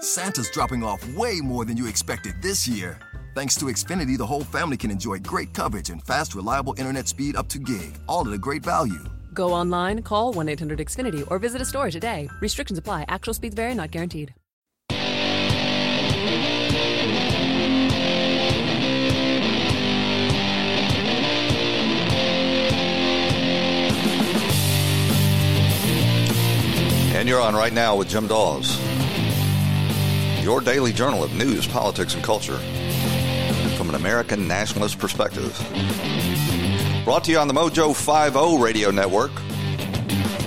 Santa's dropping off way more than you expected this year. Thanks to Xfinity, the whole family can enjoy great coverage and fast, reliable internet speed up to gig, all at a great value. Go online, call 1 800 Xfinity, or visit a store today. Restrictions apply. Actual speeds vary, not guaranteed. And you're on right now with Jim Daws, your daily journal of news, politics, and culture from an American nationalist perspective. Brought to you on the Mojo 50 radio network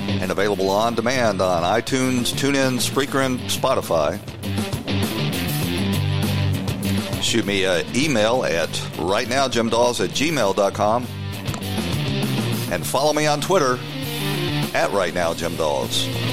and available on demand on iTunes, TuneIn, Spreaker, and Spotify. Shoot me an email at rightnowjimdaws at gmail.com and follow me on Twitter at rightnowjimdaws.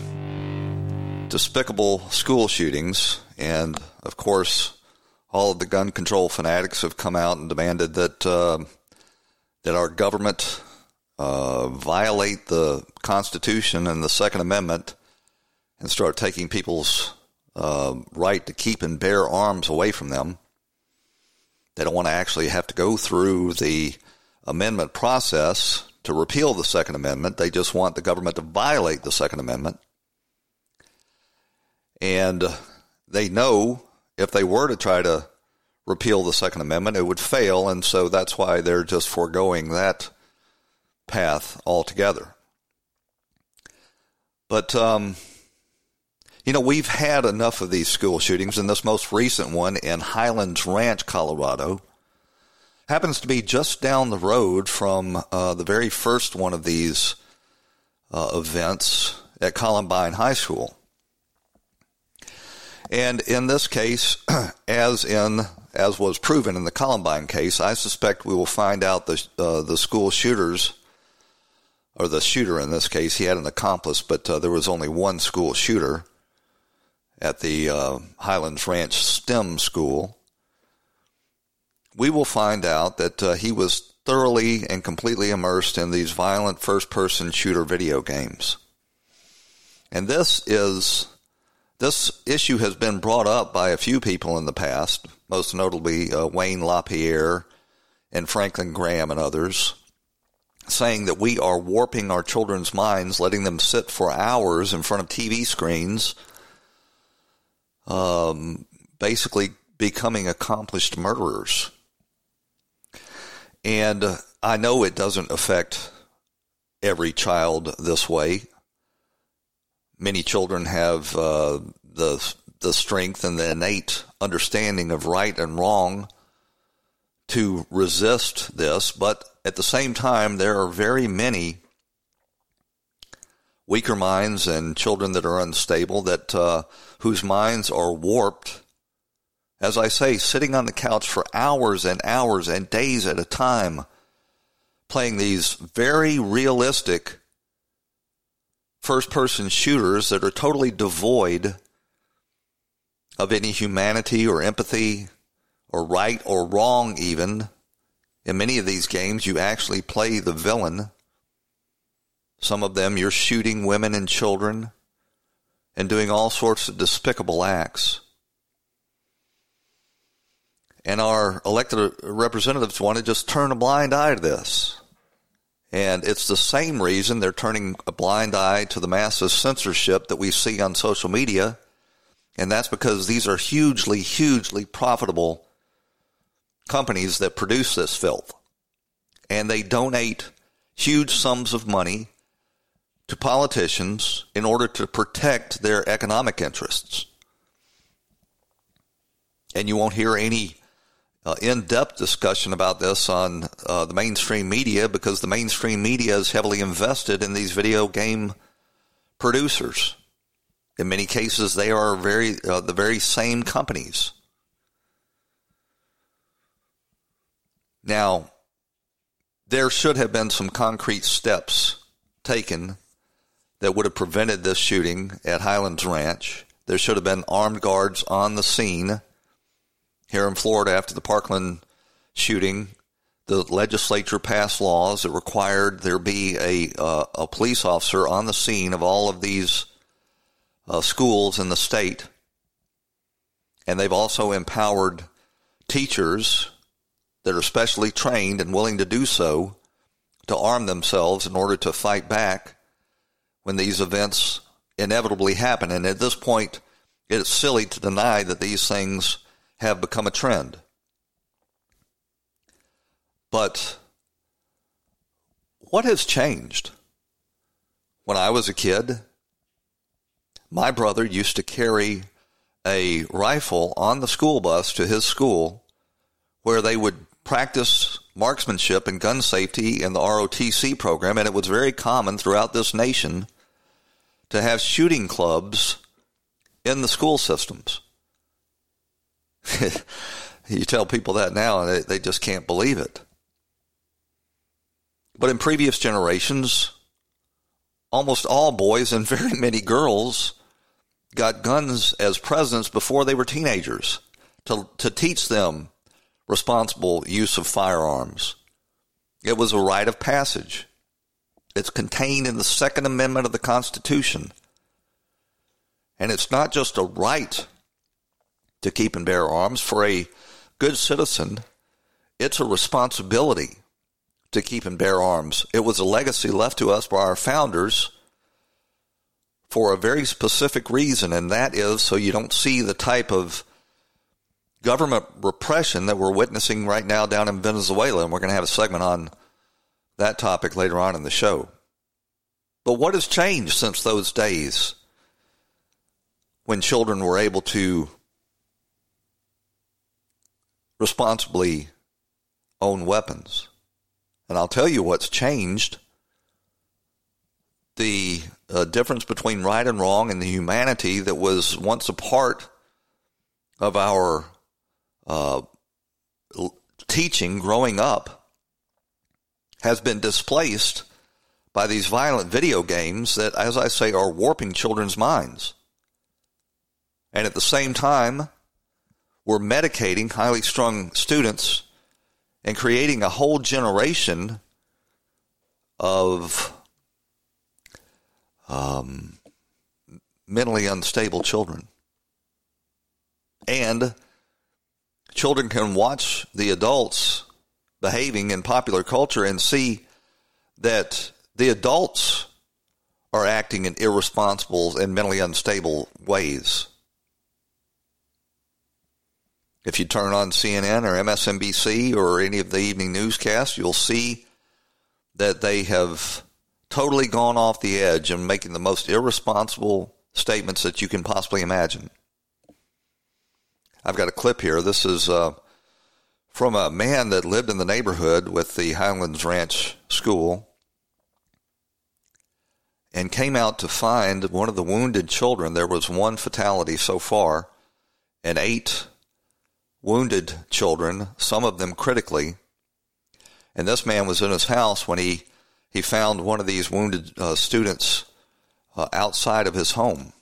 despicable school shootings, and of course, all of the gun control fanatics have come out and demanded that uh, that our government uh, violate the Constitution and the Second Amendment and start taking people's uh, right to keep and bear arms away from them. They don't want to actually have to go through the amendment process to repeal the Second Amendment. They just want the government to violate the Second Amendment. And they know if they were to try to repeal the Second Amendment, it would fail. And so that's why they're just foregoing that path altogether. But, um, you know, we've had enough of these school shootings, and this most recent one in Highlands Ranch, Colorado, happens to be just down the road from uh, the very first one of these uh, events at Columbine High School. And in this case, as in as was proven in the Columbine case, I suspect we will find out the uh, the school shooters or the shooter in this case. He had an accomplice, but uh, there was only one school shooter at the uh, Highlands Ranch STEM school. We will find out that uh, he was thoroughly and completely immersed in these violent first person shooter video games. And this is this issue has been brought up by a few people in the past, most notably uh, Wayne LaPierre and Franklin Graham and others, saying that we are warping our children's minds, letting them sit for hours in front of TV screens, um, basically becoming accomplished murderers. And I know it doesn't affect every child this way. Many children have uh, the the strength and the innate understanding of right and wrong to resist this, but at the same time, there are very many weaker minds and children that are unstable that uh, whose minds are warped. As I say, sitting on the couch for hours and hours and days at a time, playing these very realistic first person shooters that are totally devoid of any humanity or empathy or right or wrong, even. In many of these games, you actually play the villain. Some of them, you're shooting women and children and doing all sorts of despicable acts. And our elected representatives want to just turn a blind eye to this. And it's the same reason they're turning a blind eye to the massive censorship that we see on social media. And that's because these are hugely, hugely profitable companies that produce this filth. And they donate huge sums of money to politicians in order to protect their economic interests. And you won't hear any uh, in depth discussion about this on uh, the mainstream media because the mainstream media is heavily invested in these video game producers. In many cases, they are very uh, the very same companies. Now, there should have been some concrete steps taken that would have prevented this shooting at Highlands Ranch. There should have been armed guards on the scene here in Florida after the Parkland shooting. The legislature passed laws that required there be a uh, a police officer on the scene of all of these uh, schools in the state, and they've also empowered teachers that are specially trained and willing to do so to arm themselves in order to fight back when these events inevitably happen. And at this point, it's silly to deny that these things have become a trend. But what has changed? When I was a kid, my brother used to carry a rifle on the school bus to his school where they would practice marksmanship and gun safety in the ROTC program, and it was very common throughout this nation to have shooting clubs in the school systems. you tell people that now, and they, they just can't believe it. But in previous generations, almost all boys and very many girls got guns as presents before they were teenagers to, to teach them responsible use of firearms. It was a rite of passage. It's contained in the Second Amendment of the Constitution. And it's not just a right to keep and bear arms for a good citizen, it's a responsibility to keep and bear arms. It was a legacy left to us by our founders for a very specific reason, and that is so you don't see the type of government repression that we're witnessing right now down in Venezuela. And we're going to have a segment on that topic later on in the show. But what has changed since those days when children were able to responsibly own weapons? And I'll tell you what's changed the uh, difference between right and wrong and the humanity that was once a part of our uh, teaching growing up has been displaced by these violent video games that, as I say, are warping children's minds. And at the same time, we're medicating highly strung students and creating a whole generation of um, mentally unstable children. And children can watch the adults behaving in popular culture and see that the adults are acting in irresponsible and mentally unstable ways. If you turn on CNN or MSNBC or any of the evening newscasts, you'll see that they have totally gone off the edge and making the most irresponsible statements that you can possibly imagine. I've got a clip here. This is uh, from a man that lived in the neighborhood with the Highlands Ranch School and came out to find one of the wounded children. There was one fatality so far and eight wounded children, some of them critically. And this man was in his house when he, he found one of these wounded uh, students uh, outside of his home.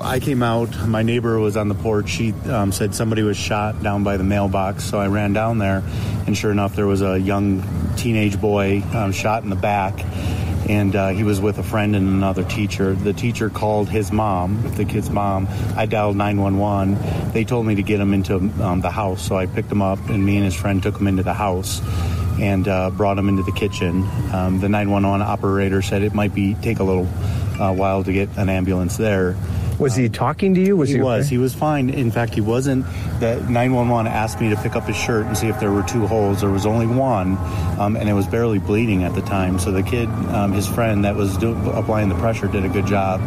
I came out. My neighbor was on the porch. She um, said somebody was shot down by the mailbox. So I ran down there, and sure enough, there was a young teenage boy um, shot in the back. And uh, he was with a friend and another teacher. The teacher called his mom, the kid's mom. I dialed 911. They told me to get him into um, the house, so I picked him up, and me and his friend took him into the house and uh, brought him into the kitchen. Um, the 911 operator said it might be take a little uh, while to get an ambulance there. Was he talking to you? Was he, he was. Okay? He was fine. In fact, he wasn't. The 911 asked me to pick up his shirt and see if there were two holes. There was only one, um, and it was barely bleeding at the time. So the kid, um, his friend that was applying the pressure, did a good job.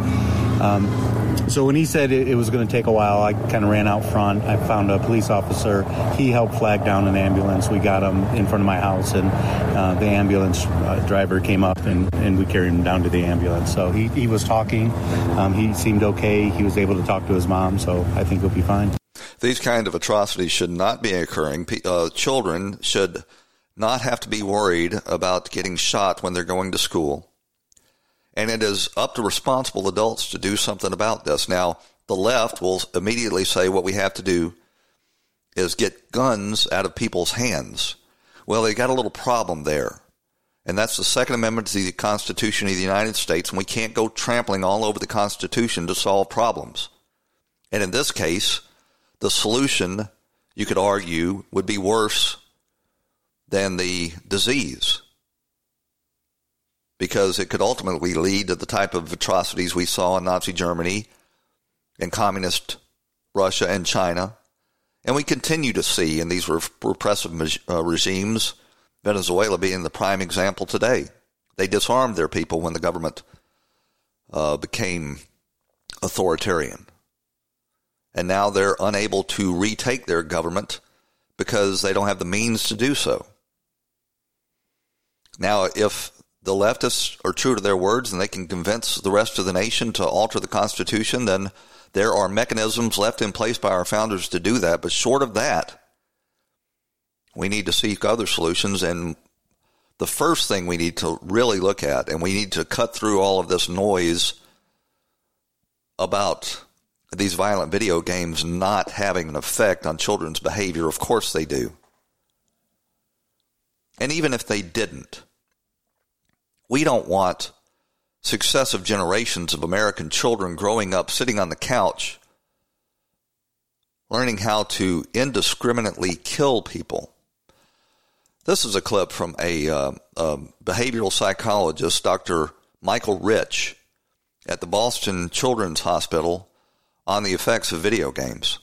So when he said it, it was going to take a while, I kind of ran out front. I found a police officer. He helped flag down an ambulance. We got him in front of my house, and uh, the ambulance uh, driver came up, and, and we carried him down to the ambulance. So he, he was talking. Um, he seemed okay. He was able to talk to his mom, so I think he'll be fine. These kind of atrocities should not be occurring. Uh, children should not have to be worried about getting shot when they're going to school. And it is up to responsible adults to do something about this. Now, the left will immediately say what we have to do is get guns out of people's hands. Well, they got a little problem there. And that's the Second Amendment to the Constitution of the United States, and we can't go trampling all over the Constitution to solve problems. And in this case, the solution, you could argue, would be worse than the disease because it could ultimately lead to the type of atrocities we saw in Nazi Germany and communist Russia and China. And we continue to see in these repressive uh, regimes, Venezuela being the prime example today. They disarmed their people when the government uh, became authoritarian. And now they're unable to retake their government because they don't have the means to do so. Now, if the leftists are true to their words and they can convince the rest of the nation to alter the Constitution, then there are mechanisms left in place by our founders to do that. But short of that, we need to seek other solutions. And the first thing we need to really look at, and we need to cut through all of this noise about these violent video games not having an effect on children's behavior. Of course they do. And even if they didn't, we don't want successive generations of American children growing up sitting on the couch learning how to indiscriminately kill people. This is a clip from a, uh, a behavioral psychologist, Dr. Michael Rich, at the Boston Children's Hospital on the effects of video games.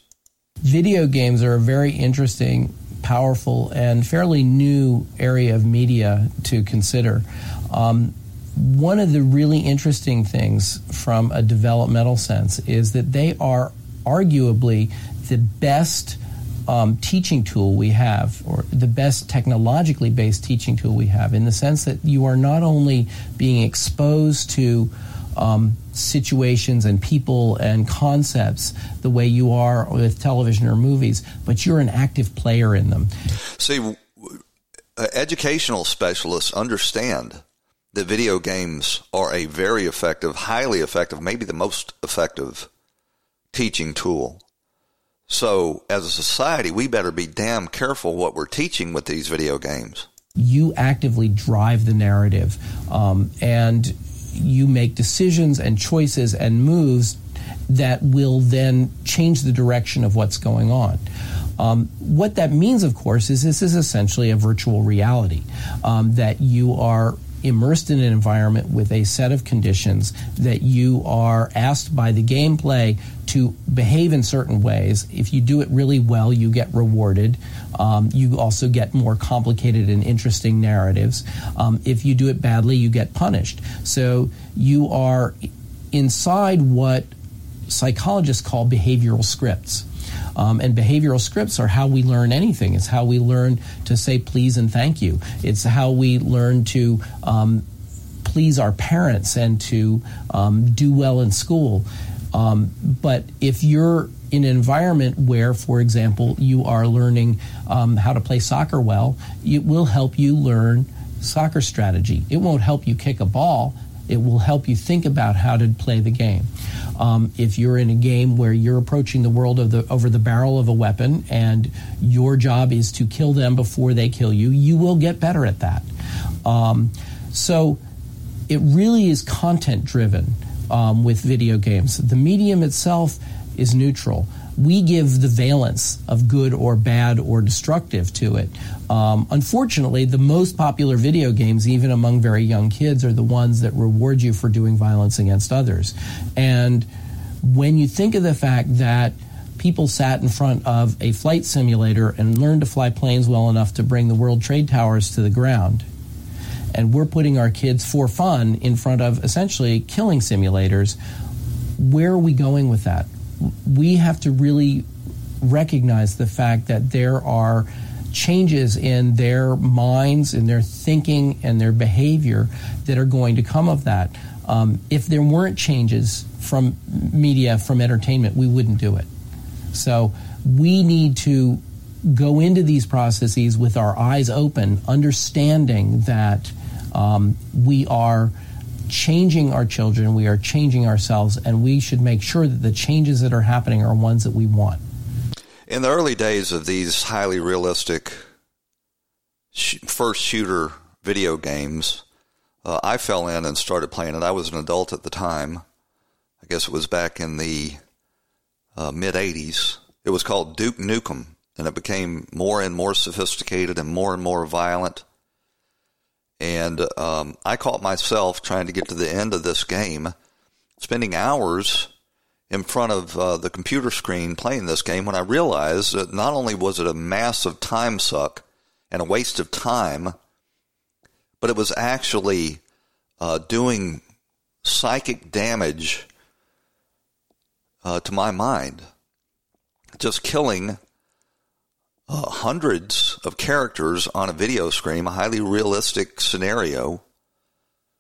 Video games are a very interesting, powerful, and fairly new area of media to consider. Um, one of the really interesting things from a developmental sense is that they are arguably the best um, teaching tool we have, or the best technologically based teaching tool we have, in the sense that you are not only being exposed to um, situations and people and concepts the way you are with television or movies, but you're an active player in them. See, educational specialists understand that video games are a very effective, highly effective, maybe the most effective teaching tool. So, as a society, we better be damn careful what we're teaching with these video games. You actively drive the narrative, um, and you make decisions and choices and moves that will then change the direction of what's going on. Um, what that means, of course, is this is essentially a virtual reality um, that you are immersed in an environment with a set of conditions that you are asked by the gameplay to behave in certain ways. If you do it really well, you get rewarded. Um, you also get more complicated and interesting narratives. Um, if you do it badly, you get punished. So you are inside what psychologists call behavioral scripts. Um, and behavioral scripts are how we learn anything. It's how we learn to say please and thank you. It's how we learn to um, please our parents and to um, do well in school. Um, but if you're in an environment where, for example, you are learning um, how to play soccer well, it will help you learn soccer strategy. It won't help you kick a ball. It will help you think about how to play the game. Um, if you're in a game where you're approaching the world the, over the barrel of a weapon and your job is to kill them before they kill you, you will get better at that. Um, so it really is content driven um, with video games. The medium itself is neutral we give the valence of good or bad or destructive to it. Um, unfortunately, the most popular video games, even among very young kids, are the ones that reward you for doing violence against others. And when you think of the fact that people sat in front of a flight simulator and learned to fly planes well enough to bring the World Trade Towers to the ground, and we're putting our kids for fun in front of essentially killing simulators where are we going with that? We have to really recognize the fact that there are changes in their minds, in their thinking, and their behavior that are going to come of that. Um, if there weren't changes from media, from entertainment, we wouldn't do it. So we need to go into these processes with our eyes open, understanding that um, we are changing our children, we are changing ourselves, and we should make sure that the changes that are happening are ones that we want. In the early days of these highly realistic sh- first shooter video games, uh, I fell in and started playing it. I was an adult at the time. I guess it was back in the uh, mid 80s. It was called Duke Nukem, and it became more and more sophisticated and more and more violent. And um, I caught myself trying to get to the end of this game, spending hours in front of uh, the computer screen playing this game when I realized that not only was it a massive time suck and a waste of time, but it was actually uh, doing psychic damage uh, to my mind. Just killing uh, hundreds of characters on a video screen, a highly realistic scenario,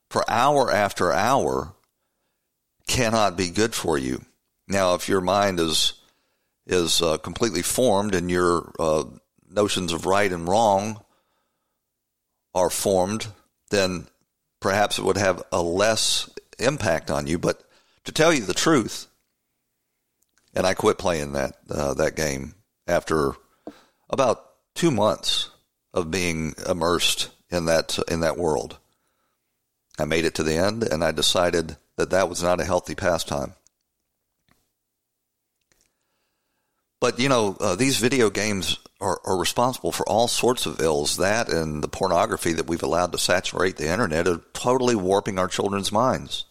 for hour after hour cannot be good for you. Now, if your mind is is uh, completely formed and your uh, notions of right and wrong are formed, then perhaps it would have a less impact on you. But to tell you the truth, and I quit playing that uh, that game after about two months of being immersed in that in that world. I made it to the end, and I decided that that was not a healthy pastime. But you know, uh, these video games are, are, responsible for all sorts of ills. That and the pornography that we've allowed to saturate the internet are totally warping our children's minds.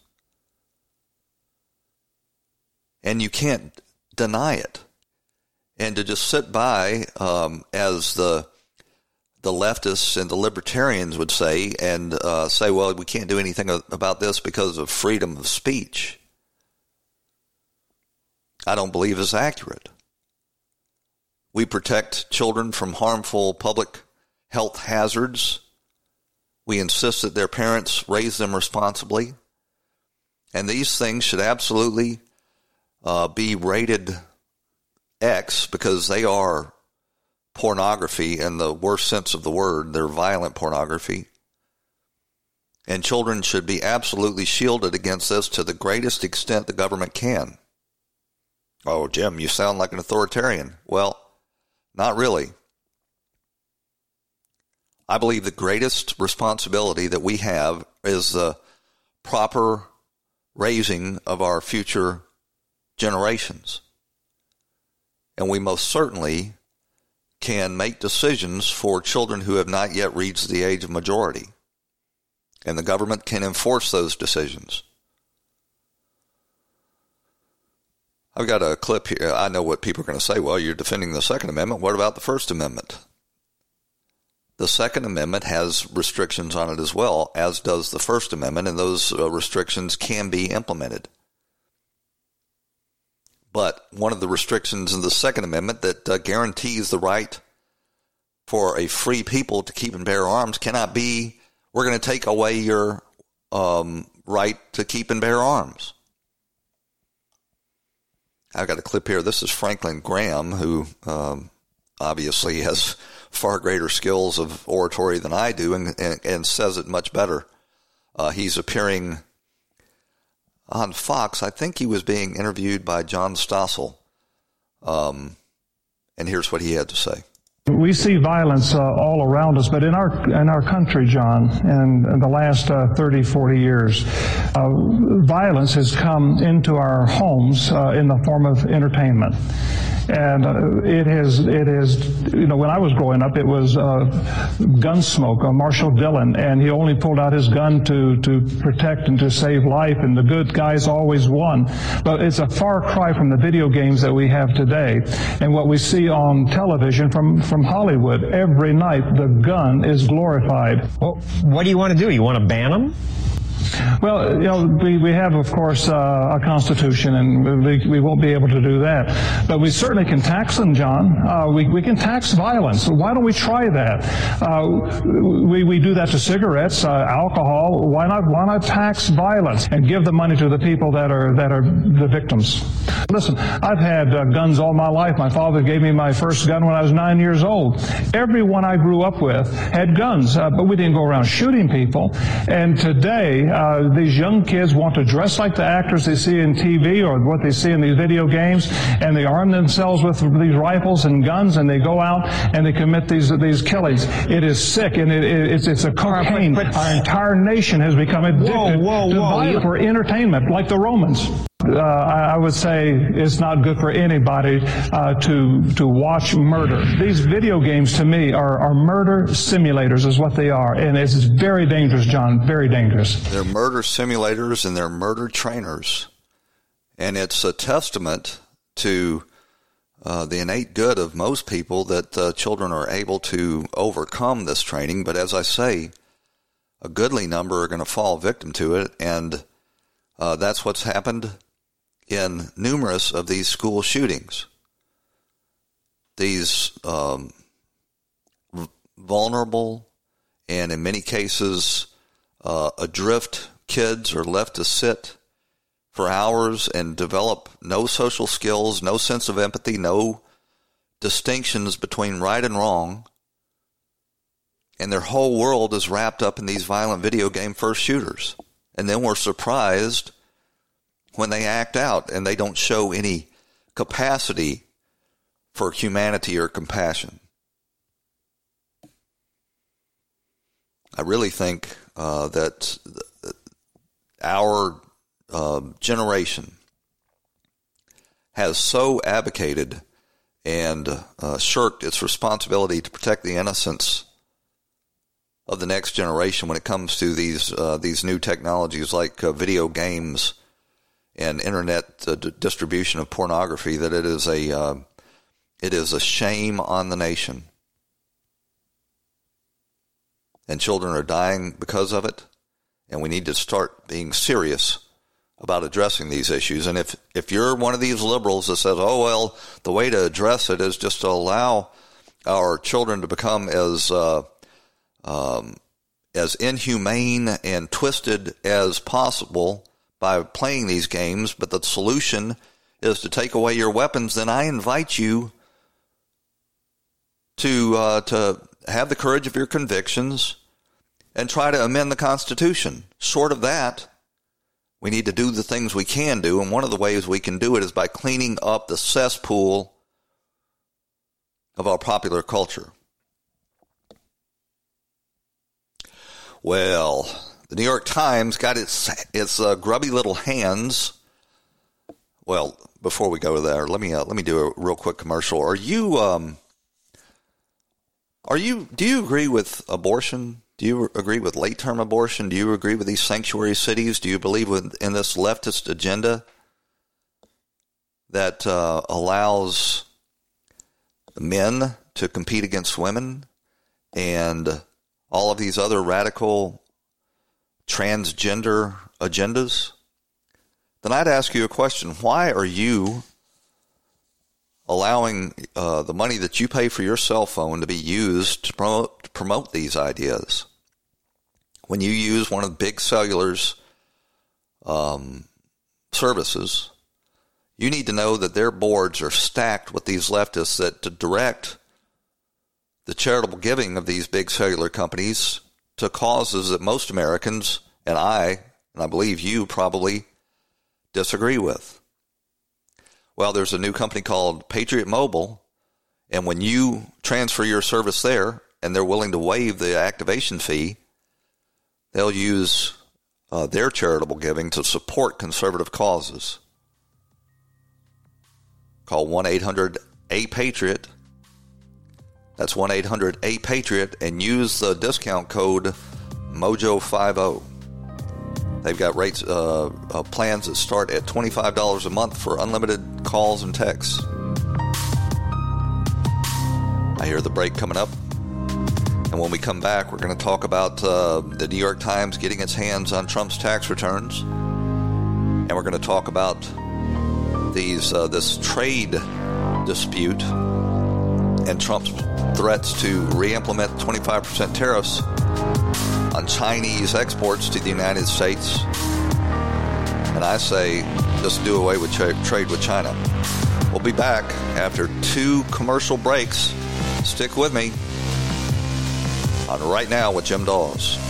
And you can't deny it and to just sit by um, as the the leftists and the libertarians would say and uh, say, well, we can't do anything about this because of freedom of speech. I don't believe is accurate. We protect children from harmful public health hazards. We insist that their parents raise them responsibly. And these things should absolutely uh, be rated X because they are pornography in the worst sense of the word. They're violent pornography. And children should be absolutely shielded against this to the greatest extent the government can. Oh, Jim, you sound like an authoritarian. Well, not really. I believe the greatest responsibility that we have is the proper raising of our future generations. And we most certainly can make decisions for children who have not yet reached the age of majority. And the government can enforce those decisions. I've got a clip here. I know what people are going to say. Well, you're defending the Second Amendment. What about the First Amendment? The Second Amendment has restrictions on it as well, as does the First Amendment, and those uh, restrictions can be implemented. But one of the restrictions in the Second Amendment that uh, guarantees the right for a free people to keep and bear arms cannot be we're going to take away your um, right to keep and bear arms. I've got a clip here. This is Franklin Graham, who um, obviously has far greater skills of oratory than I do and, and, and says it much better. Uh, he's appearing on Fox. I think he was being interviewed by John Stossel. Um, and here's what he had to say. We see violence uh, all around us, but in our in our country, John, in, the last uh, 30, 40 years, uh, violence has come into our homes uh, in the form of entertainment and uh, it is it is you know when I was growing up it was uh, Gunsmoke, uh, Marshal Dillon, and he only pulled out his gun to to protect and to save life, and the good guys always won. But it's a far cry from the video games that we have today, and what we see on television from from Hollywood every night. The gun is glorified. Well, what do you want to do? You want to ban them? Well, you know, we, we have, of course, uh, a constitution, and we, we won't be able to do that. But we certainly can tax them, John. Uh, we, we can tax violence. Why don't we try that? Uh, we, we do that to cigarettes, uh, alcohol. Why not, why not tax violence and give the money to the people that are, that are the victims? Listen, I've had uh, guns all my life. My father gave me my first gun when I was nine years old. Everyone I grew up with had guns, uh, but we didn't go around shooting people. And today, uh, these young kids want to dress like the actors they see in TV or what they see in these video games, and they arm themselves with these rifles and guns, and they go out and they commit these these killings. It is sick, and it, it, it's it's a cocaine. Our entire nation has become addicted Whoa, whoa, to whoa. violence for entertainment, like the Romans. Uh, I, would say it's not good for anybody uh, to to watch murder. These video games, to me, are, are murder simulators, is what they are, and it's very dangerous, John. Very dangerous. They're murder simulators and they're murder trainers. And it's a testament to uh, the innate good of most people that uh, children are able to overcome this training. But as I say, a goodly number are going to fall victim to it. And uh, that's what's happened in numerous of these school shootings. These um, vulnerable and in many cases uh, adrift kids are left to sit for hours and develop no social skills, no sense of empathy, no distinctions between right and wrong. And their whole world is wrapped up in these violent video game first shooters. And then we're surprised when they act out and they don't show any capacity for humanity or compassion. I really think uh, that our uh, generation has so abdicated and uh, shirked its responsibility to protect the innocence of the next generation when it comes to these uh, these new technologies like uh, video games and internet uh, d- distribution of pornography that it is a uh, it is a shame on the nation. And children are dying because of it and we need to start being serious about addressing these issues. And if if you're one of these liberals that says oh well the way to address it is just to allow our children to become as uh, um, as inhumane and twisted as possible by playing these games, but the solution is to take away your weapons, then I invite you to uh, to have the courage of your convictions and try to amend the Constitution. Short of that, we need to do the things we can do, and one of the ways we can do it is by cleaning up the cesspool of our popular culture. Well, the New York Times got its its uh, grubby little hands. Well, before we go there, let me uh, let me do a real quick commercial. Are you um are you do you agree with abortion? Do you agree with late term abortion? Do you agree with these sanctuary cities? Do you believe in this leftist agenda that uh, allows men to compete against women and all of these other radical transgender agendas, then I'd ask you a question. Why are you allowing uh, the money that you pay for your cell phone to be used to promote, to promote these ideas? When you use one of the big cellular's um, services, you need to know that their boards are stacked with these leftists that to direct the charitable giving of these big cellular companies to causes that most Americans and I, and I believe you probably disagree with. Well, there's a new company called Patriot Mobile, and when you transfer your service there and they're willing to waive the activation fee, they'll use uh, their charitable giving to support conservative causes. Call 1 800 A Patriot that's 1 800 A Patriot and use the discount code MOJO50. They've got rates uh, uh, plans that start at $25 a month for unlimited calls and texts. I hear the break coming up. And when we come back, we're going to talk about uh, the New York Times getting its hands on Trump's tax returns, and we're going to talk about these uh, this trade dispute and Trump's threats to re-implement 25% tariffs on Chinese exports to the United States. And I say, just do away with tra- trade with China. We'll be back after two commercial breaks. Stick with me on Right Now with Jim Daws.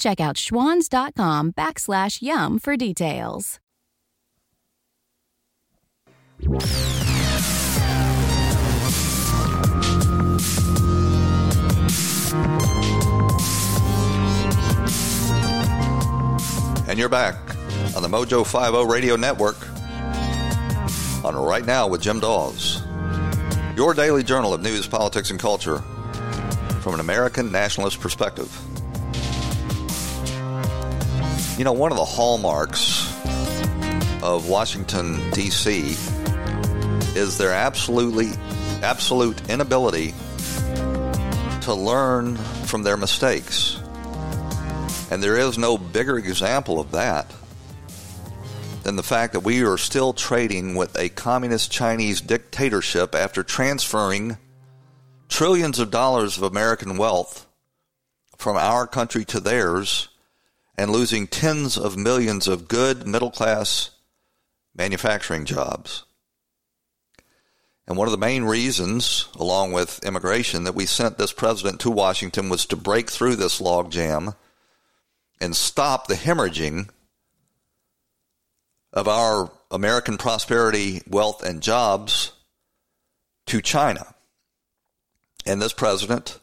Check out schwans.com backslash yum for details. And you're back on the Mojo 50 Radio Network on Right Now with Jim Daws. Your daily journal of news, politics, and culture from an American nationalist perspective. You know, one of the hallmarks of Washington, D.C. is their absolutely absolute inability to learn from their mistakes. And there is no bigger example of that than the fact that we are still trading with a communist Chinese dictatorship after transferring trillions of dollars of American wealth from our country to theirs and losing tens of millions of good middle class manufacturing jobs. And one of the main reasons, along with immigration, that we sent this president to Washington was to break through this logjam and stop the hemorrhaging of our American prosperity, wealth, and jobs to China. And this president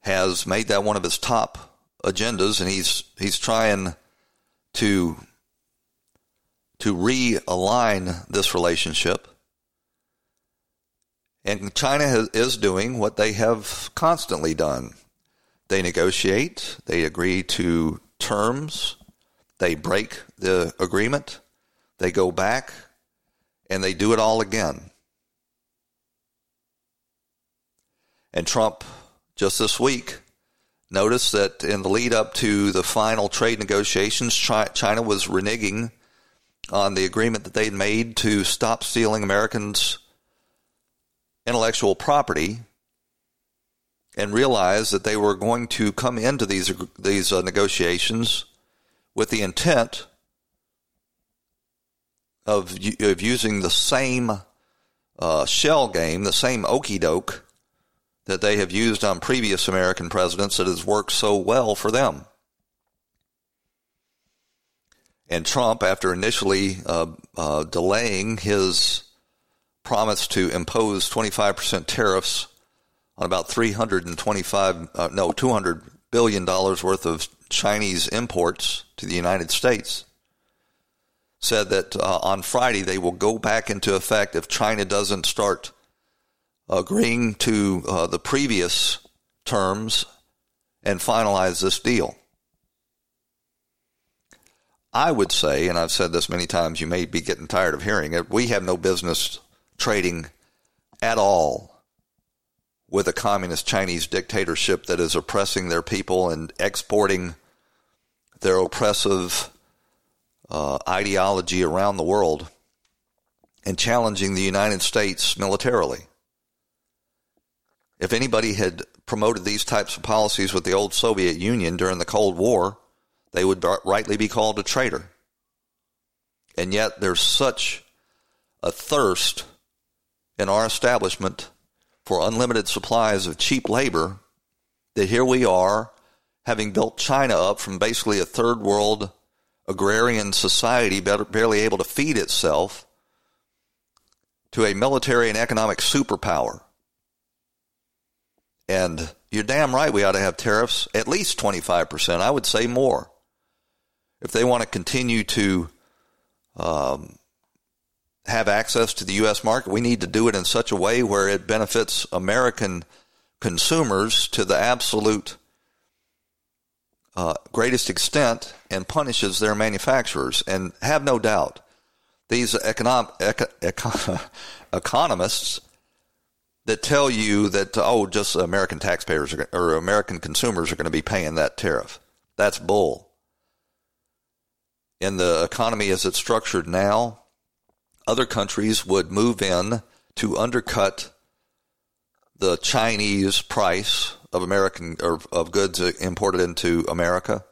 has made that one of his top agendas, and he's he's trying to to realign this relationship. And China has, is doing what they have constantly done. They negotiate, they agree to terms, they break the agreement, they go back, and they do it all again. And Trump, just this week, noticed that in the lead up to the final trade negotiations, China was reneging on the agreement that they'd made to stop stealing Americans' intellectual property and realized that they were going to come into these these uh, negotiations with the intent of of using the same uh, shell game, the same okey doke that they have used on previous American presidents that has worked so well for them. And Trump, after initially uh, uh, delaying his promise to impose 25% tariffs on about 325, uh, no, 200 billion dollars worth of Chinese imports to the United States, said that uh, on Friday they will go back into effect if China doesn't start agreeing to uh, the previous terms and finalize this deal. I would say, and I've said this many times, you may be getting tired of hearing it, we have no business trading at all with a communist Chinese dictatorship that is oppressing their people and exporting their oppressive uh, ideology around the world. and challenging the United States militarily. If anybody had promoted these types of policies with the old Soviet Union during the Cold War, they would rightly be called a traitor. And yet there's such a thirst in our establishment for unlimited supplies of cheap labor that here we are having built China up from basically a third world agrarian society barely able to feed itself to a military and economic superpower. And you're damn right we ought to have tariffs, at least 25%. I would say more. If they want to continue to um, have access to the U.S. market, we need to do it in such a way where it benefits American consumers to the absolute uh, greatest extent and punishes their manufacturers. And have no doubt, these econom- eco- economists that tell you that oh, just American taxpayers are, or American consumers are going to be paying that tariff. That's bull. In the economy as it's structured now, other countries would move in to undercut the Chinese price of American or of goods imported into America.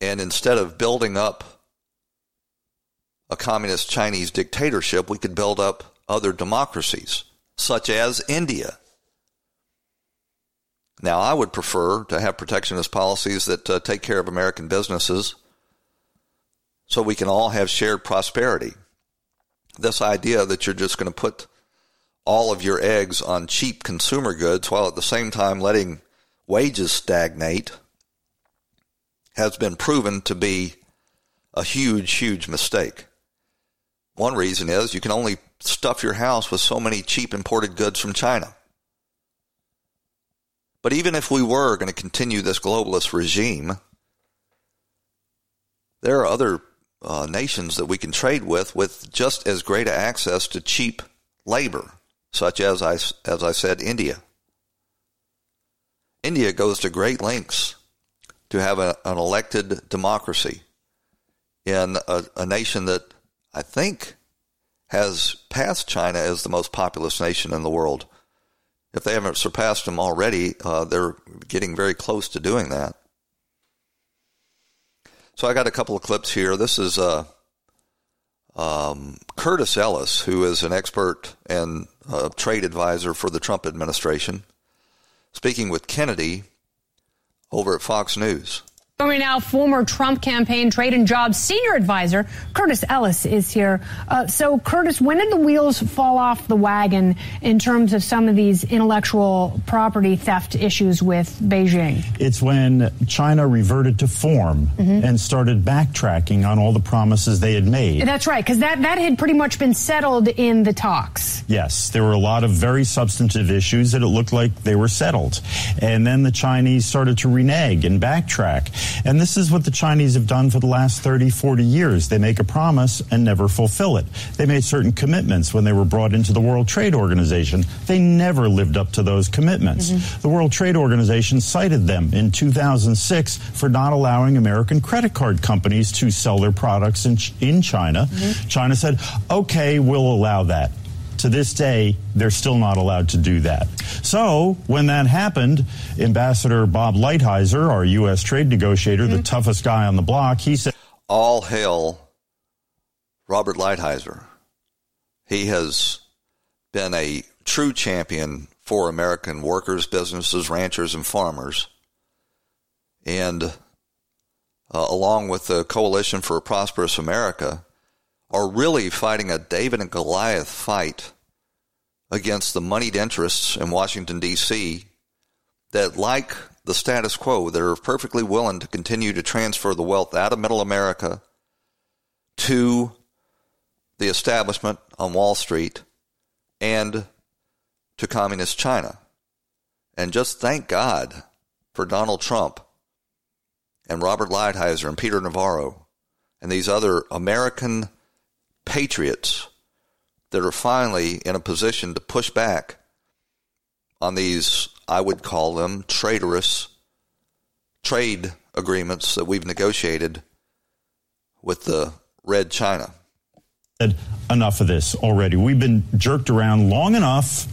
And instead of building up a communist Chinese dictatorship, we could build up other democracies such as India. Now, I would prefer to have protectionist policies that uh, take care of American businesses so we can all have shared prosperity. This idea that you're just going to put all of your eggs on cheap consumer goods while at the same time letting wages stagnate has been proven to be a huge, huge mistake. One reason is you can only stuff your house with so many cheap imported goods from China. But even if we were going to continue this globalist regime, there are other uh, nations that we can trade with with just as great access to cheap labor, such as I, as I said, India. India goes to great lengths to have a, an elected democracy in a, a nation that I think has passed China as the most populous nation in the world. If they haven't surpassed them already, uh, they're getting very close to doing that. So I got a couple of clips here. This is uh, um, Curtis Ellis, who is an expert and a trade advisor for the Trump administration, speaking with Kennedy over at Fox News. Joining now, former Trump campaign trade and jobs senior advisor Curtis Ellis is here. Uh, so, Curtis, when did the wheels fall off the wagon in terms of some of these intellectual property theft issues with Beijing? It's when China reverted to form mm-hmm. and started backtracking on all the promises they had made. That's right, because that, that had pretty much been settled in the talks. Yes, there were a lot of very substantive issues that it looked like they were settled. And then the Chinese started to renege and backtrack. And this is what the Chinese have done for the last 30, 40 years. They make a promise and never fulfill it. They made certain commitments when they were brought into the World Trade Organization. They never lived up to those commitments. Mm-hmm. The World Trade Organization cited them in 2006 for not allowing American credit card companies to sell their products in, in China. Mm-hmm. China said, okay, we'll allow that to this day, they're still not allowed to do that. So when that happened, Ambassador Bob Lighthizer, our U.S. trade negotiator, mm-hmm. the toughest guy on the block, he said, All hail Robert Lighthizer. He has been a true champion for American workers, businesses, ranchers, and farmers. And uh, along with the Coalition for a Prosperous America, are really fighting a David and Goliath fight against the moneyed interests in Washington, D.C., that, like the status quo, they're perfectly willing to continue to transfer the wealth out of middle America to the establishment on Wall Street and to communist China. And just thank God for Donald Trump and Robert Lighthizer and Peter Navarro and these other American patriots that are finally in a position to push back on these, I would call them traitorous trade agreements that we've negotiated with the Red China. enough of this already. We've been jerked around long enough.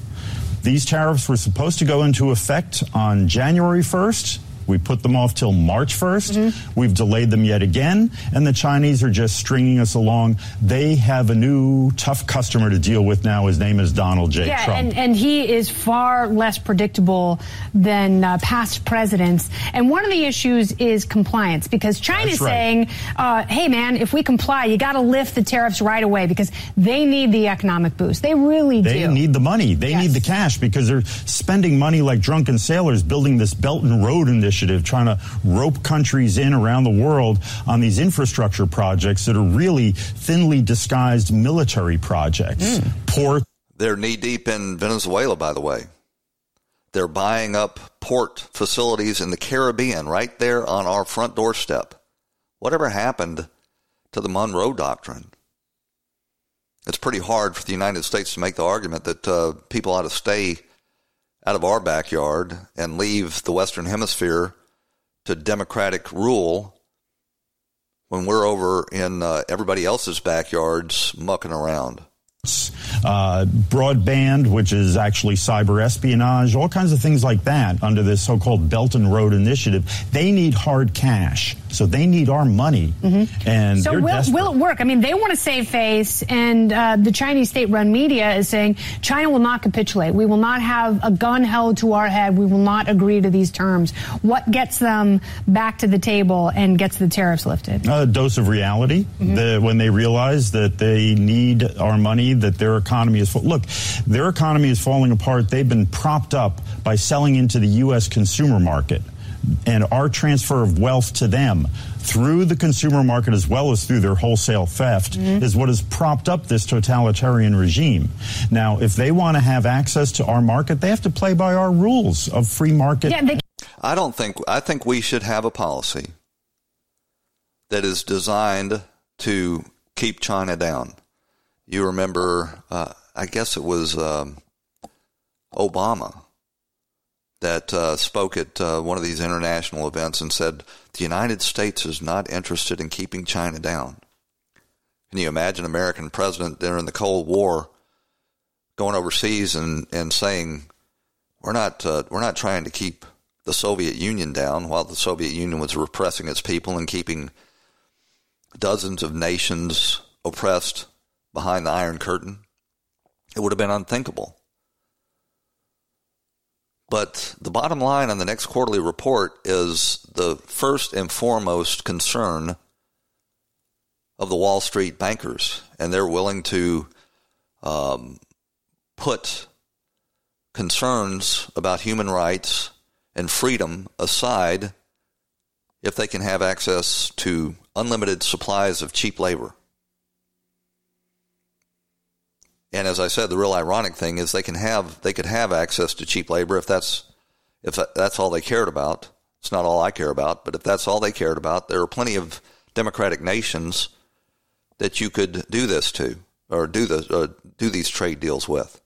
These tariffs were supposed to go into effect on January 1st. We put them off till March 1st. Mm-hmm. We've delayed them yet again, and the Chinese are just stringing us along. They have a new tough customer to deal with now. His name is Donald J. Yeah, Trump. And, and he is far less predictable than uh, past presidents. And one of the issues is compliance because China is right. saying, uh, hey, man, if we comply, you got to lift the tariffs right away because they need the economic boost. They really they do. They need the money. They yes. need the cash because they're spending money like drunken sailors building this Belt and Road initiative initiative trying to rope countries in around the world on these infrastructure projects that are really thinly disguised military projects. Mm. Port. They're knee deep in Venezuela, by the way. They're buying up port facilities in the Caribbean right there on our front doorstep. Whatever happened to the Monroe Doctrine? It's pretty hard for the United States to make the argument that uh, people ought to stay out of our backyard and leave the Western Hemisphere to democratic rule when we're over in uh, everybody else's backyards mucking around. Uh, broadband, which is actually cyber espionage, all kinds of things like that under this so-called Belt and Road Initiative. They need hard cash, so they need our money, mm-hmm. and so will, will, it work? I mean, they want to save face, and uh, the Chinese state-run media is saying China will not capitulate. We will not have a gun held to our head. We will not agree to these terms. What gets them back to the table and gets the tariffs lifted? A dose of reality. Mm-hmm. The, when they realize that they need our money that their economy is. Look, their economy is falling apart. They've been propped up by selling into the U.S. consumer market. And our transfer of wealth to them through the consumer market as well as through their wholesale theft mm-hmm. is what has propped up this totalitarian regime. Now, if they want to have access to our market, they have to play by our rules of free market. Yeah, they- I don't think I think we should have a policy that is designed to keep China down you remember, uh, I guess it was um, Obama that uh, spoke at uh, one of these international events and said the United States is not interested in keeping China down. Can you imagine an American president during the Cold War going overseas and, and saying we're not uh, we're not trying to keep the Soviet Union down while the Soviet Union was repressing its people and keeping dozens of nations oppressed behind the Iron Curtain. It would have been unthinkable. But the bottom line on the next quarterly report is the first and foremost concern of the Wall Street bankers, and they're willing to um, put concerns about human rights and freedom aside if they can have access to unlimited supplies of cheap labor. And as I said, the real ironic thing is they can have they could have access to cheap labor if that's if that's all they cared about. It's not all I care about, but if that's all they cared about, there are plenty of democratic nations that you could do this to or do the or do these trade deals with.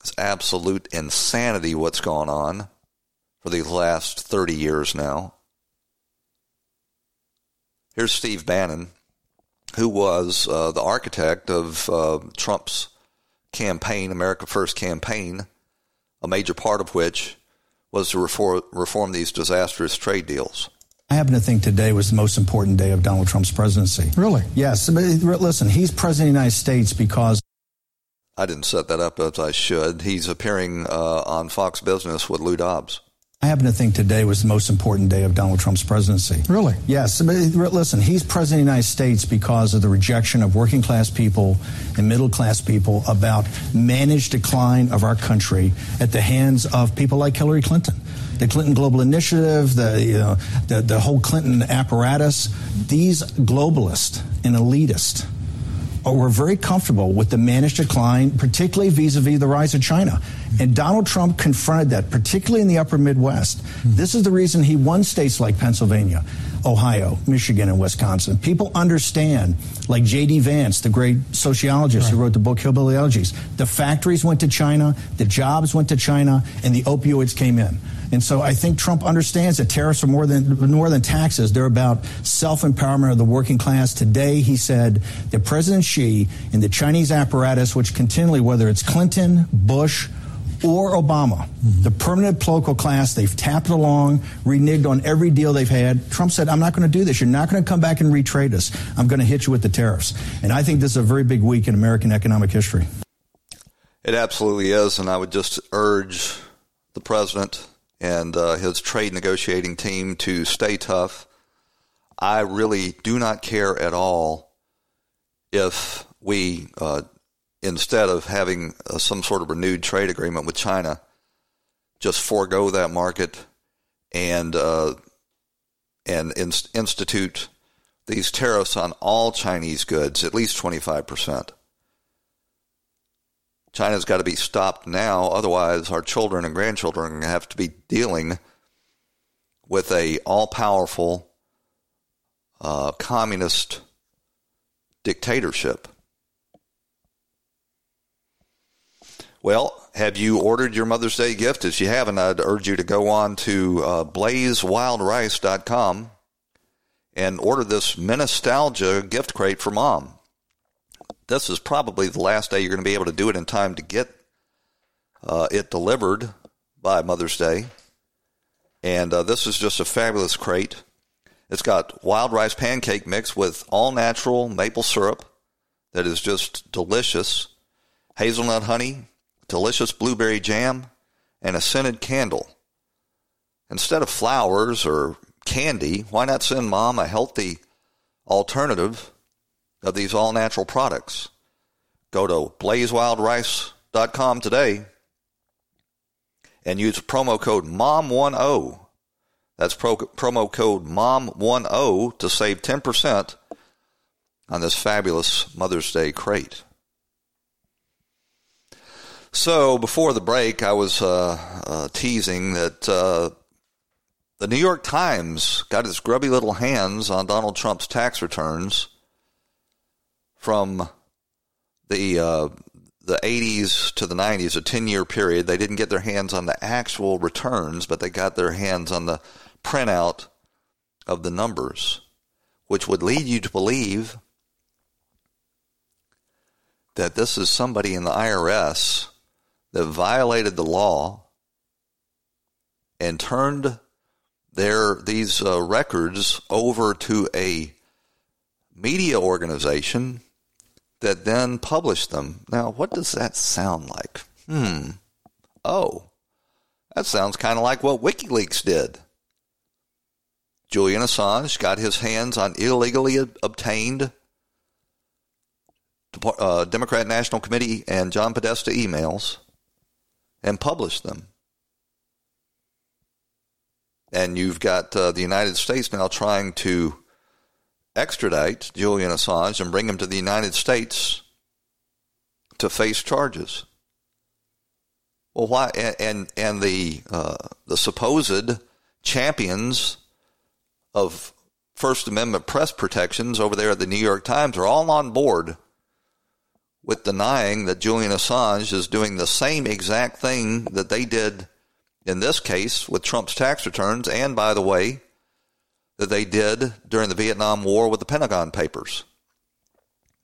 It's absolute insanity what's gone on for the last 30 years now. Here's Steve Bannon who was uh, the architect of uh, Trump's campaign, America First campaign, a major part of which was to reform, reform these disastrous trade deals. I happen to think today was the most important day of Donald Trump's presidency. Really? Yes. Listen, he's president of the United States because. I didn't set that up as I should. He's appearing uh, on Fox Business with Lou Dobbs. I happen to think today was the most important day of Donald Trump's presidency. Really? Yes. Listen, he's president of the United States because of the rejection of working class people and middle class people about managed decline of our country at the hands of people like Hillary Clinton. The Clinton Global Initiative, the, you know, the, the whole Clinton apparatus, these globalists and elitists were very comfortable with the managed decline, particularly vis-a-vis the rise of China. And Donald Trump confronted that, particularly in the upper Midwest. Mm-hmm. This is the reason he won states like Pennsylvania, Ohio, Michigan, and Wisconsin. People understand, like J.D. Vance, the great sociologist right. who wrote the book Hillbilly Elegies, the factories went to China, the jobs went to China, and the opioids came in. And so I think Trump understands that tariffs are more than more than taxes. They're about self-empowerment of the working class. Today, he said that President Xi and the Chinese apparatus, which continually, whether it's Clinton, Bush, or Obama, the permanent political class, they've tapped along, reneged on every deal they've had. Trump said, I'm not going to do this. You're not going to come back and retrade us. I'm going to hit you with the tariffs. And I think this is a very big week in American economic history. It absolutely is. And I would just urge the president and uh, his trade negotiating team to stay tough. I really do not care at all if we, uh, instead of having uh, some sort of renewed trade agreement with China, just forego that market and uh, and in- institute these tariffs on all Chinese goods, at least twenty five percent. China's got to be stopped now. Otherwise, our children and grandchildren have to be dealing with a all-powerful uh, communist dictatorship. Well, have you ordered your Mother's Day gift? If you haven't, I'd urge you to go on to uh, blazewildrice.com and order this Nostalgia gift crate for mom this is probably the last day you're going to be able to do it in time to get uh, it delivered by Mother's Day. And uh, this is just a fabulous crate. It's got wild rice pancake mix with all natural maple syrup that is just delicious, hazelnut honey, delicious blueberry jam, and a scented candle. Instead of flowers or candy, why not send mom a healthy alternative of these all natural products. Go to blazewildrice.com today and use promo code MOM10. That's pro, promo code MOM10 to save 10% on this fabulous Mother's Day crate. So before the break, I was uh, uh, teasing that uh, the New York Times got its grubby little hands on Donald Trump's tax returns from the uh, the 80s to the 90s, a 10 year period. They didn't get their hands on the actual returns, but they got their hands on the printout of the numbers, which would lead you to believe that this is somebody in the IRS that violated the law and turned their these uh, records over to a media organization that then published them. Now, what does that sound like? Hmm. Oh, that sounds kind of like what WikiLeaks did. Julian Assange got his hands on illegally obtained uh, Democrat National Committee and John Podesta emails and publish them. And you've got uh, the United States now trying to extradite Julian Assange and bring him to the United States to face charges. Well, why? And and the uh, the supposed champions of First Amendment press protections over there at the New York Times are all on board with denying that Julian Assange is doing the same exact thing that they did in this case with Trump's tax returns, and by the way, that they did during the Vietnam War with the Pentagon Papers.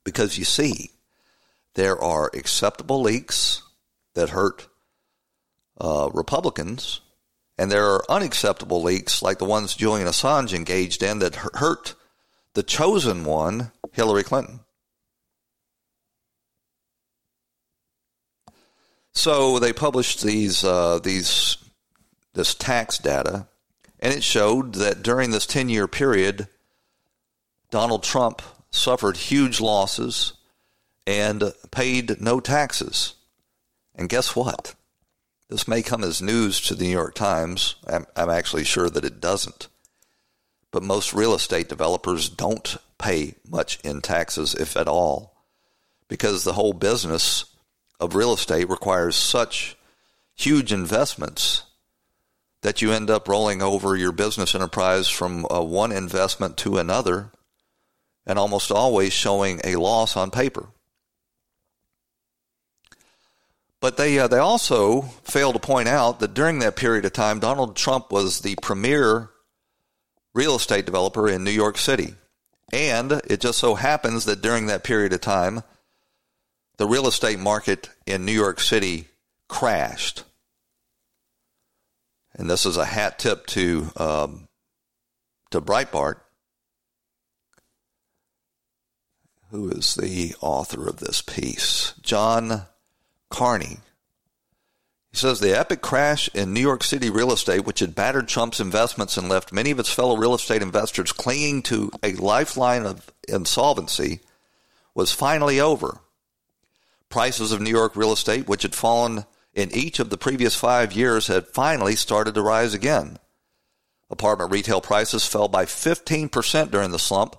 Because you see, there are acceptable leaks that hurt uh, Republicans, and there are unacceptable leaks like the ones Julian Assange engaged in that hurt the chosen one, Hillary Clinton. So they published these uh, these this tax data and it showed that during this 10 year period, Donald Trump suffered huge losses and paid no taxes. And guess what? This may come as news to the New York Times. I'm, I'm, actually sure that it doesn't. But most real estate developers don't pay much in taxes, if at all, because the whole business of real estate requires such huge investments that you end up rolling over your business enterprise from uh, one investment to another and almost always showing a loss on paper. But they uh, they also fail to point out that during that period of time, Donald Trump was the premier real estate developer in New York City. And it just so happens that during that period of time, the real estate market in New York City crashed. And this is a hat tip to um, to Breitbart. Who is the author of this piece? John Carney. He says the epic crash in New York City real estate, which had battered Trump's investments and left many of its fellow real estate investors clinging to a lifeline of insolvency, was finally over. Prices of New York real estate, which had fallen in each of the previous five years, had finally started to rise again. Apartment retail prices fell by 15% during the slump.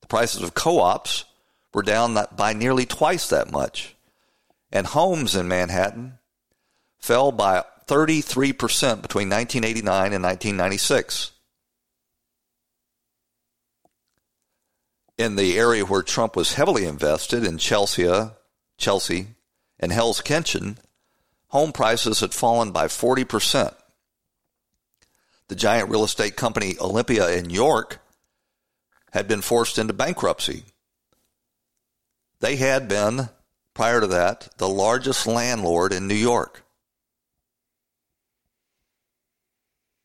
The prices of co ops were down by nearly twice that much and homes in Manhattan fell by 33% between 1989 and 1996. In the area where Trump was heavily invested in Chelsea, Chelsea, and Hell's Kitchen, home prices had fallen by 40%. The giant real estate company Olympia and York had been forced into bankruptcy. They had been prior to that, the largest landlord in New York.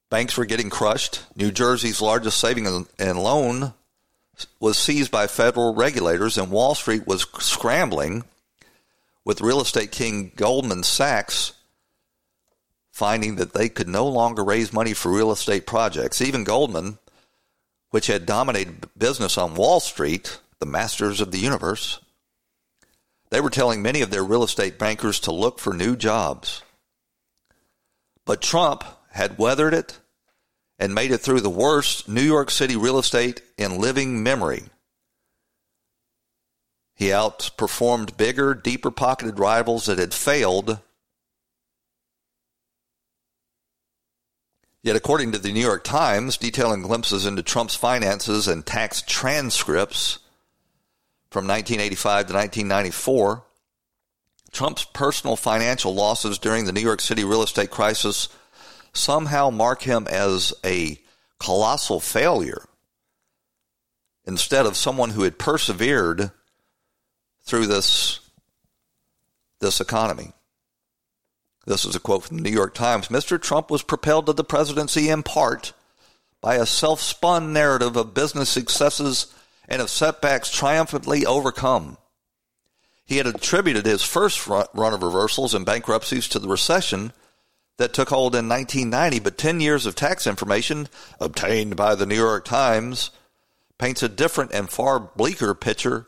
Banks were getting crushed. New Jersey's largest saving and loan was seized by federal regulators, and Wall Street was scrambling with real estate king Goldman Sachs finding that they could no longer raise money for real estate projects. Even Goldman, which had dominated business on Wall Street, the masters of the universe, they were telling many of their real estate bankers to look for new jobs. But Trump had weathered it and made it through the worst New York City real estate in living memory. He outperformed bigger, deeper pocketed rivals that had failed. Yet, according to the New York Times, detailing glimpses into Trump's finances and tax transcripts, from 1985 to 1994, Trump's personal financial losses during the New York City real estate crisis somehow mark him as a colossal failure instead of someone who had persevered through this this economy. This is a quote from the New York Times. Mr. Trump was propelled to the presidency in part by a self-spun narrative of business successes and of setbacks triumphantly overcome. He had attributed his first run of reversals and bankruptcies to the recession that took hold in 1990, but 10 years of tax information obtained by the New York Times paints a different and far bleaker picture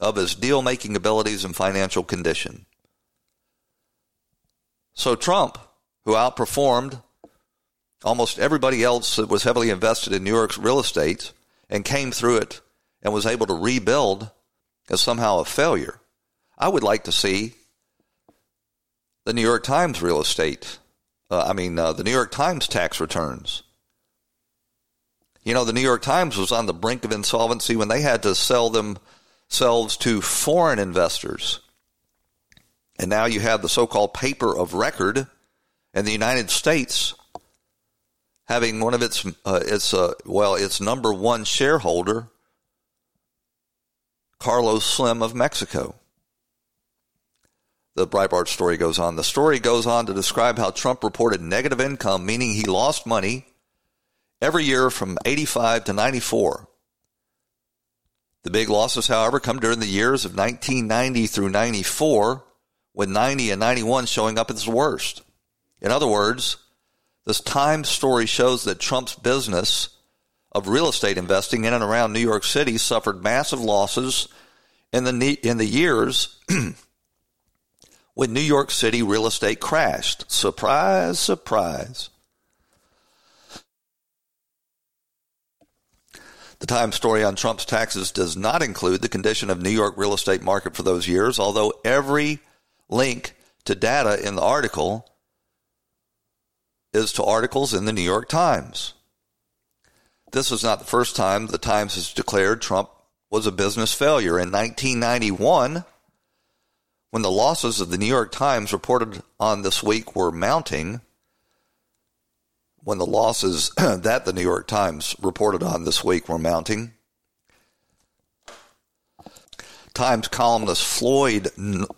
of his deal making abilities and financial condition. So Trump, who outperformed almost everybody else that was heavily invested in New York's real estate and came through it and was able to rebuild as somehow a failure. I would like to see the New York Times real estate, uh, I mean, uh, the New York Times tax returns. You know, the New York Times was on the brink of insolvency when they had to sell themselves to foreign investors. And now you have the so called paper of record in the United States having one of its, uh, its uh, well, its number one shareholder Carlos Slim of Mexico. The Breitbart story goes on. The story goes on to describe how Trump reported negative income, meaning he lost money every year from 85 to 94. The big losses, however, come during the years of 1990 through 94, with 90 and 91 showing up at its worst. In other words, this Times story shows that Trump's business of real estate investing in and around New York City suffered massive losses in the in the years when New York City real estate crashed. Surprise, surprise. The Times story on Trump's taxes does not include the condition of New York real estate market for those years, although every link to data in the article is to articles in the New York Times. This is not the first time the Times has declared Trump was a business failure. In 1991, when the losses of the New York Times reported on this week were mounting, when the losses that the New York Times reported on this week were mounting, Times columnist Floyd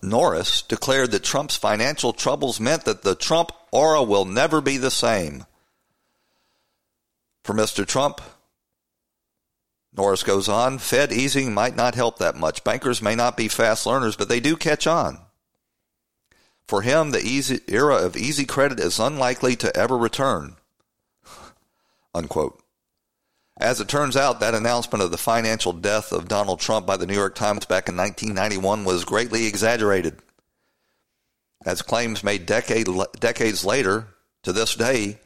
Norris declared that Trump's financial troubles meant that the Trump aura will never be the same. For Mr. Trump, Norris goes on, Fed easing might not help that much. Bankers may not be fast learners, but they do catch on. For him, the easy era of easy credit is unlikely to ever return. Unquote. As it turns out, that announcement of the financial death of Donald Trump by the New York Times back in 1991 was greatly exaggerated. As claims made decade, decades later to this day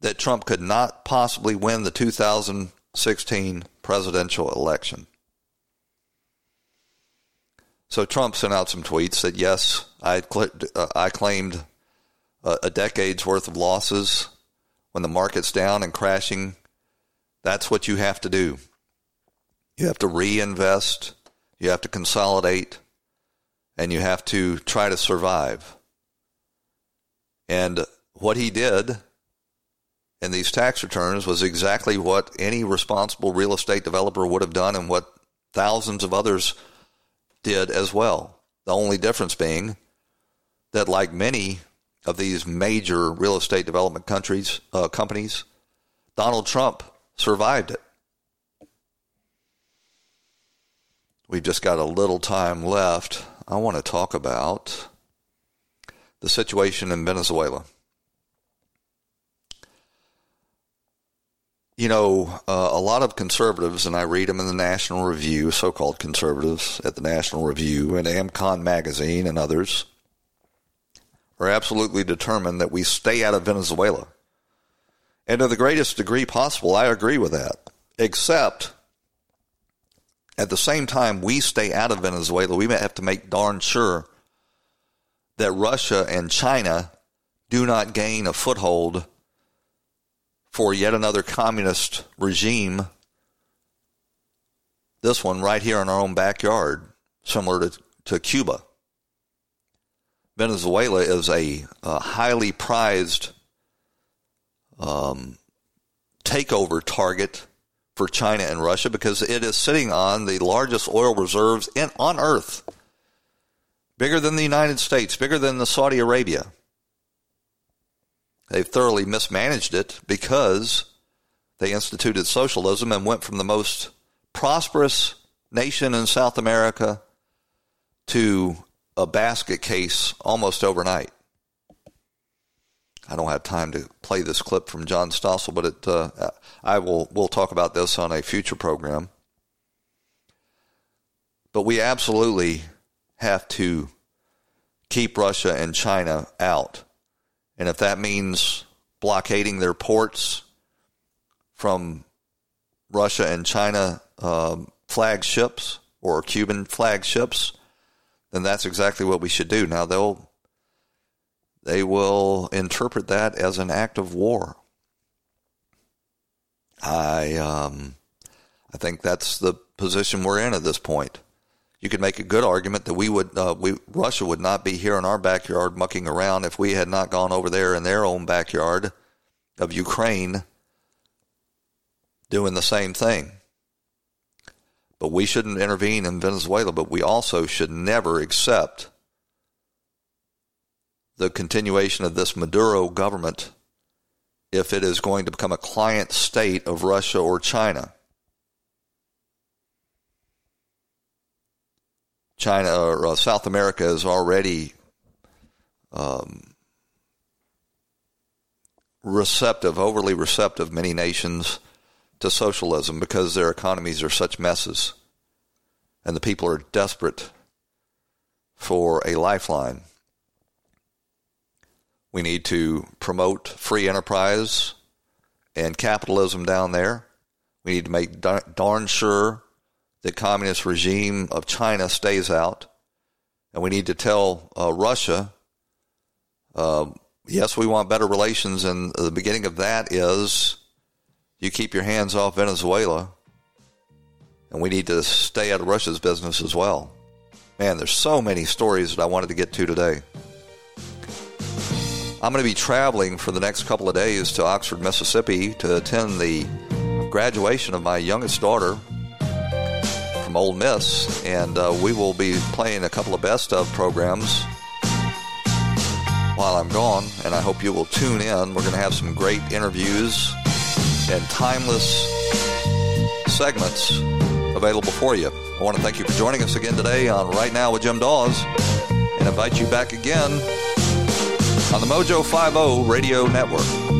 that Trump could not possibly win the 2016 presidential election. So Trump sent out some tweets that yes, I, uh, I claimed a, a decade's worth of losses when the market's down and crashing that's what you have to do. You have to reinvest, you have to consolidate, and you have to try to survive. And what he did in these tax returns was exactly what any responsible real estate developer would have done and what thousands of others did as well. The only difference being that, like many of these major real estate development countries, uh, companies, Donald Trump survived it. We've just got a little time left. I want to talk about the situation in Venezuela. You know, uh, a lot of conservatives, and I read them in the National Review, so called conservatives at the National Review and Amcon Magazine and others, are absolutely determined that we stay out of Venezuela. And to the greatest degree possible, I agree with that. Except at the same time we stay out of Venezuela, we may have to make darn sure that Russia and China do not gain a foothold for yet another communist regime. This one right here in our own backyard, similar to, to Cuba. Venezuela is a, a highly prized um, takeover target for China and Russia because it is sitting on the largest oil reserves in, on earth, bigger than the United States, bigger than the Saudi Arabia. They've thoroughly mismanaged it because they instituted socialism and went from the most prosperous nation in South America to a basket case almost overnight. I don't have time to play this clip from John Stossel, but it, uh, I will we'll talk about this on a future program. But we absolutely have to keep Russia and China out. And if that means blockading their ports from Russia and China um, flagships or Cuban flagships, then that's exactly what we should do. Now they'll they will interpret that as an act of war. I um, I think that's the position we're in at this point. You could make a good argument that we would uh, we Russia would not be here in our backyard mucking around if we had not gone over there in their own backyard of Ukraine doing the same thing. But we shouldn't intervene in Venezuela, but we also should never accept the continuation of this Maduro government if it is going to become a client state of Russia or China. China or uh, South America is already um, receptive, overly receptive, many nations to socialism because their economies are such messes and the people are desperate for a lifeline. We need to promote free enterprise and capitalism down there. We need to make darn sure the communist regime of China stays out. And we need to tell uh, Russia, uh, yes, we want better relations. And the beginning of that is you keep your hands off Venezuela. And we need to stay out of Russia's business as well. Man, there's so many stories that I wanted to get to today. I'm going to be traveling for the next couple of days to Oxford, Mississippi to attend the graduation of my youngest daughter from Ole Miss, and uh, we will be playing a couple of best of programs while I'm gone, and I hope you will tune in. We're going to have some great interviews and timeless segments available for you. I want to thank you for joining us again today on Right Now with Jim Daws and invite you back again on the Mojo 50 Radio Network.